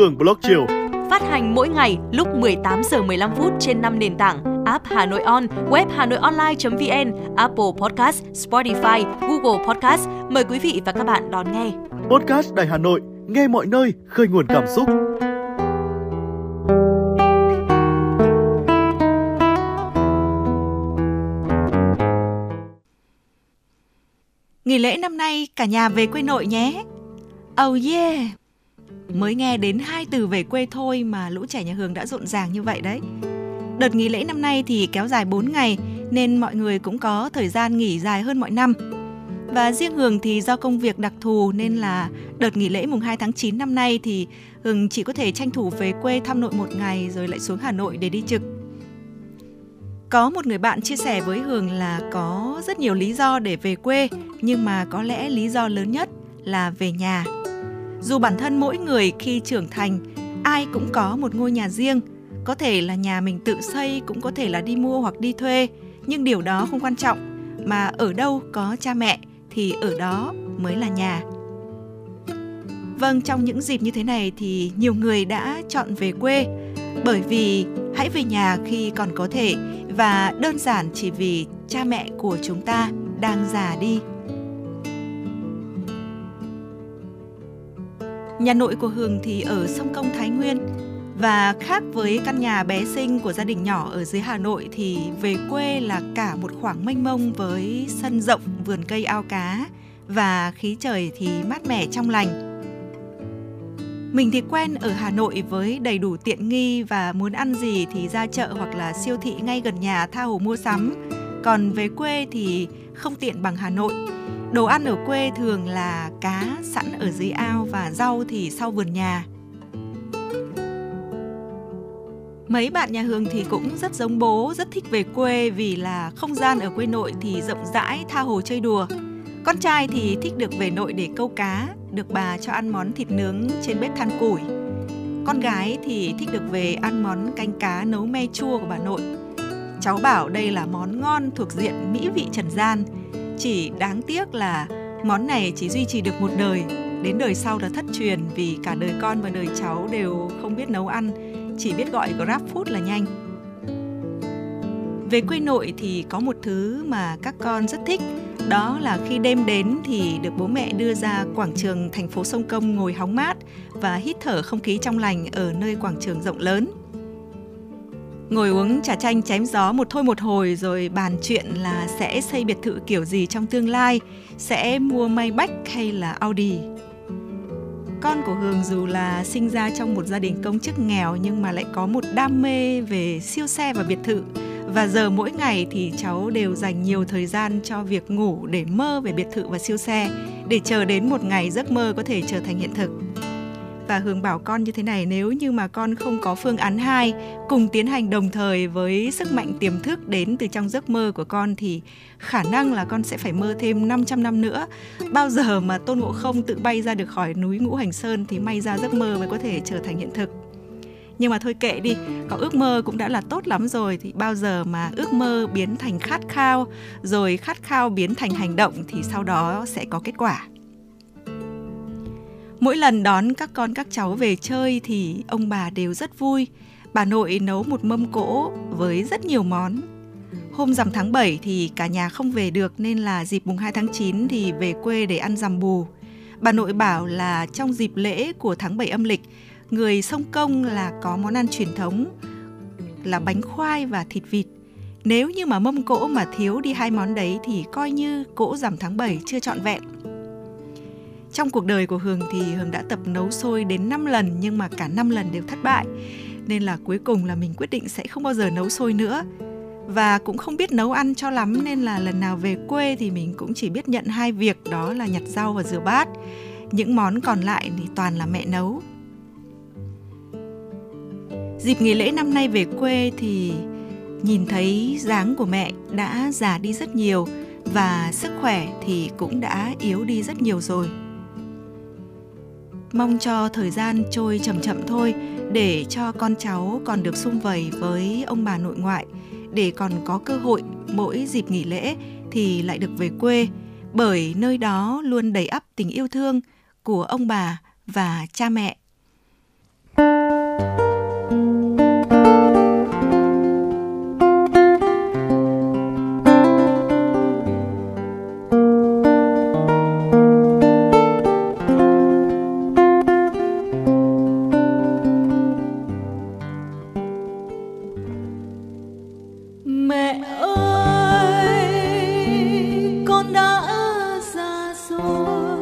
Hương Blog chiều. Phát hành mỗi ngày lúc 18 giờ 15 phút trên 5 nền tảng app Hà Nội On, web Hà Nội Online.vn, Apple Podcast, Spotify, Google Podcast. Mời quý vị và các bạn đón nghe. Podcast Đài Hà Nội, nghe mọi nơi, khơi nguồn cảm xúc. Nghỉ lễ năm nay cả nhà về quê nội nhé. Oh yeah! Mới nghe đến hai từ về quê thôi mà lũ trẻ nhà Hường đã rộn ràng như vậy đấy. Đợt nghỉ lễ năm nay thì kéo dài 4 ngày nên mọi người cũng có thời gian nghỉ dài hơn mọi năm. Và riêng Hường thì do công việc đặc thù nên là đợt nghỉ lễ mùng 2 tháng 9 năm nay thì Hường chỉ có thể tranh thủ về quê thăm nội một ngày rồi lại xuống Hà Nội để đi trực. Có một người bạn chia sẻ với Hường là có rất nhiều lý do để về quê, nhưng mà có lẽ lý do lớn nhất là về nhà. Dù bản thân mỗi người khi trưởng thành, ai cũng có một ngôi nhà riêng, có thể là nhà mình tự xây, cũng có thể là đi mua hoặc đi thuê, nhưng điều đó không quan trọng, mà ở đâu có cha mẹ thì ở đó mới là nhà. Vâng, trong những dịp như thế này thì nhiều người đã chọn về quê bởi vì hãy về nhà khi còn có thể và đơn giản chỉ vì cha mẹ của chúng ta đang già đi. Nhà nội của Hường thì ở sông Công Thái Nguyên và khác với căn nhà bé xinh của gia đình nhỏ ở dưới Hà Nội thì về quê là cả một khoảng mênh mông với sân rộng, vườn cây ao cá và khí trời thì mát mẻ trong lành. Mình thì quen ở Hà Nội với đầy đủ tiện nghi và muốn ăn gì thì ra chợ hoặc là siêu thị ngay gần nhà tha hồ mua sắm. Còn về quê thì không tiện bằng Hà Nội. Đồ ăn ở quê thường là cá sẵn ở dưới ao và rau thì sau vườn nhà. Mấy bạn nhà Hương thì cũng rất giống bố, rất thích về quê vì là không gian ở quê nội thì rộng rãi, tha hồ chơi đùa. Con trai thì thích được về nội để câu cá, được bà cho ăn món thịt nướng trên bếp than củi. Con gái thì thích được về ăn món canh cá nấu me chua của bà nội. Cháu bảo đây là món ngon thuộc diện mỹ vị trần gian. Chỉ đáng tiếc là món này chỉ duy trì được một đời, đến đời sau đã thất truyền vì cả đời con và đời cháu đều không biết nấu ăn, chỉ biết gọi Grab Food là nhanh. Về quê nội thì có một thứ mà các con rất thích, đó là khi đêm đến thì được bố mẹ đưa ra quảng trường thành phố Sông Công ngồi hóng mát và hít thở không khí trong lành ở nơi quảng trường rộng lớn. Ngồi uống trà chanh chém gió một thôi một hồi rồi bàn chuyện là sẽ xây biệt thự kiểu gì trong tương lai, sẽ mua Maybach hay là Audi. Con của Hường dù là sinh ra trong một gia đình công chức nghèo nhưng mà lại có một đam mê về siêu xe và biệt thự. Và giờ mỗi ngày thì cháu đều dành nhiều thời gian cho việc ngủ để mơ về biệt thự và siêu xe để chờ đến một ngày giấc mơ có thể trở thành hiện thực và hường bảo con như thế này, nếu như mà con không có phương án 2 cùng tiến hành đồng thời với sức mạnh tiềm thức đến từ trong giấc mơ của con thì khả năng là con sẽ phải mơ thêm 500 năm nữa. Bao giờ mà Tôn Ngộ Không tự bay ra được khỏi núi Ngũ Hành Sơn thì may ra giấc mơ mới có thể trở thành hiện thực nhưng mà thôi kệ đi, có ước mơ cũng đã là tốt lắm rồi thì bao giờ mà ước mơ biến thành khát khao, rồi khát khao biến thành hành động thì sau đó sẽ có kết quả mỗi lần đón các con, các cháu về chơi thì ông bà đều rất vui bà nội nấu một mâm cỗ với rất nhiều món Hôm rằm tháng 7 thì cả nhà không về được nên là dịp mùng 2 tháng 9 thì về quê để ăn rằm bù. Bà nội bảo là trong dịp lễ của tháng 7 âm lịch, người sông công là có món ăn truyền thống là bánh khoai và thịt vịt. Nếu như mà mâm cỗ mà thiếu đi hai món đấy thì coi như cỗ rằm tháng 7 chưa trọn vẹn. Trong cuộc đời của Hường thì Hường đã tập nấu sôi đến 5 lần, nhưng mà cả 5 lần đều thất bại. Nên là cuối cùng là mình quyết định sẽ không bao giờ nấu sôi nữa. Và cũng không biết nấu ăn cho lắm, nên là lần nào về quê thì mình cũng chỉ biết nhận hai việc, đó là nhặt rau và rửa bát. Những món còn lại thì toàn là mẹ nấu. Dịp nghỉ lễ năm nay về quê thì nhìn thấy dáng của mẹ đã già đi rất nhiều và sức khỏe thì cũng đã yếu đi rất nhiều rồi. Mong cho thời gian trôi chậm chậm thôi, để cho con cháu còn được sum vầy với ông bà nội ngoại. Để còn có cơ hội, mỗi dịp nghỉ lễ thì lại được về quê, bởi nơi đó luôn đầy ắp tình yêu thương của ông bà và cha mẹ. mẹ ơi, con đã già rồi.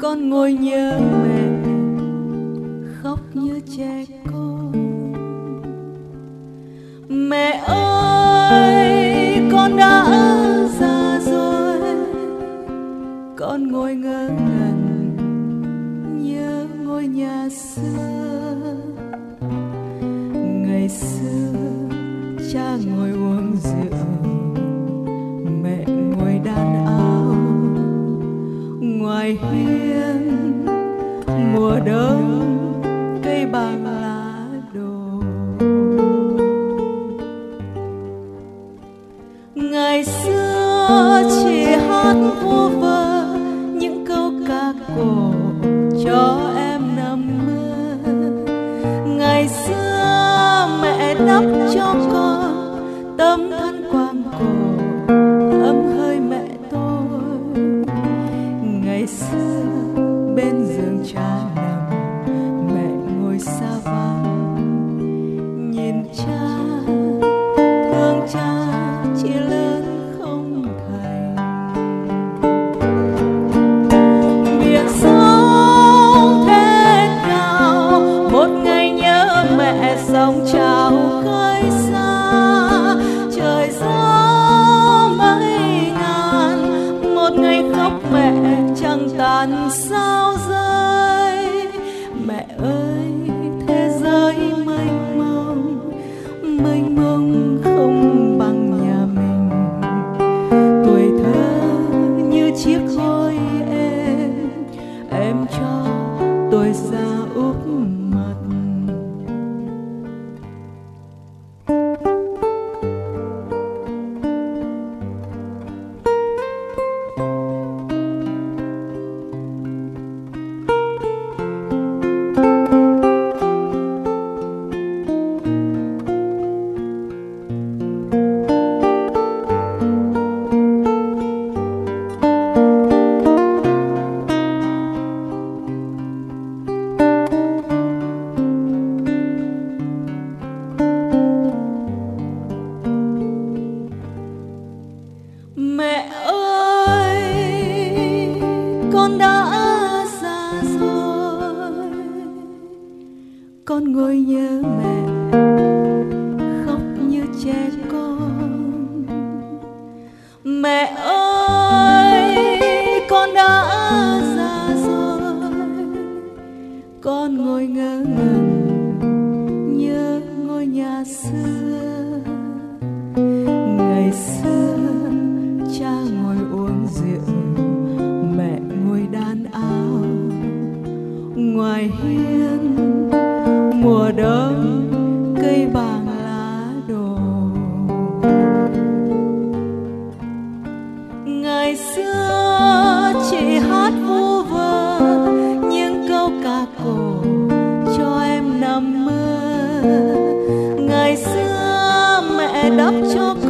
Con ngồi nhớ mẹ khóc như trẻ con. Mẹ ơi, con đã già rồi. Con ngồi ngơ ngẩn nhớ ngôi nhà xưa. Ngày xưa cha ngồi uống rượu mẹ ngồi đan áo. Ngoài hiên mùa đông bên giường tràn. ngàn sao rơi. Mẹ ơi, thế giới mênh mông mênh mông không bằng nhà mình. Tuổi thơ như chiếc khói em em cho tôi xa ưu con ngồi nhớ mẹ, khóc như trẻ con. Mẹ ơi, con đã già rồi, con ngồi ngơ ngơ. ngày xưa mẹ đắp cho con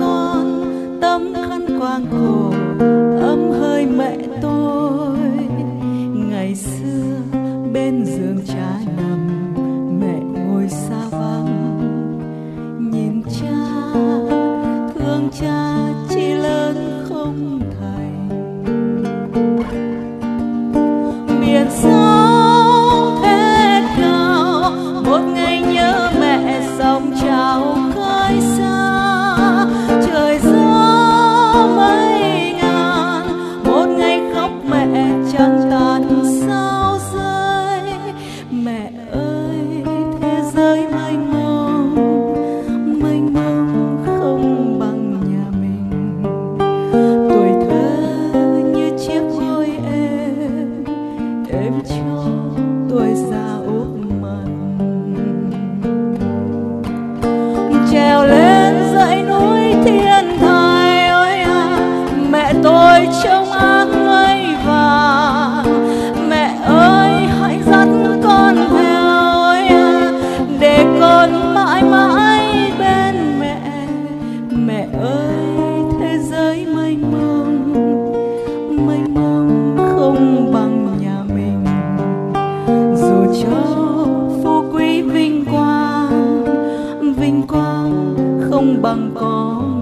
không bằng con.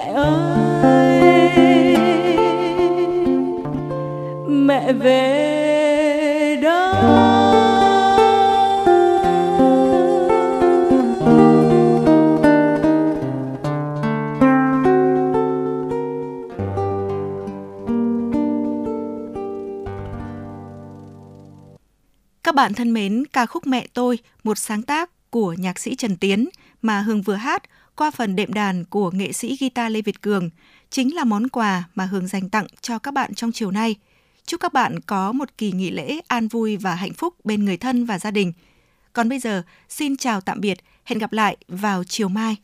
Mẹ ơi mẹ về đâu Các bạn thân mến, ca khúc Mẹ tôi, một sáng tác của nhạc sĩ Trần Tiến mà Hương vừa hát qua phần đệm đàn của nghệ sĩ guitar Lê Việt Cường, chính là món quà mà Hương dành tặng cho các bạn trong chiều nay. Chúc các bạn có một kỳ nghỉ lễ an vui và hạnh phúc bên người thân và gia đình. Còn bây giờ, xin chào tạm biệt, hẹn gặp lại vào chiều mai.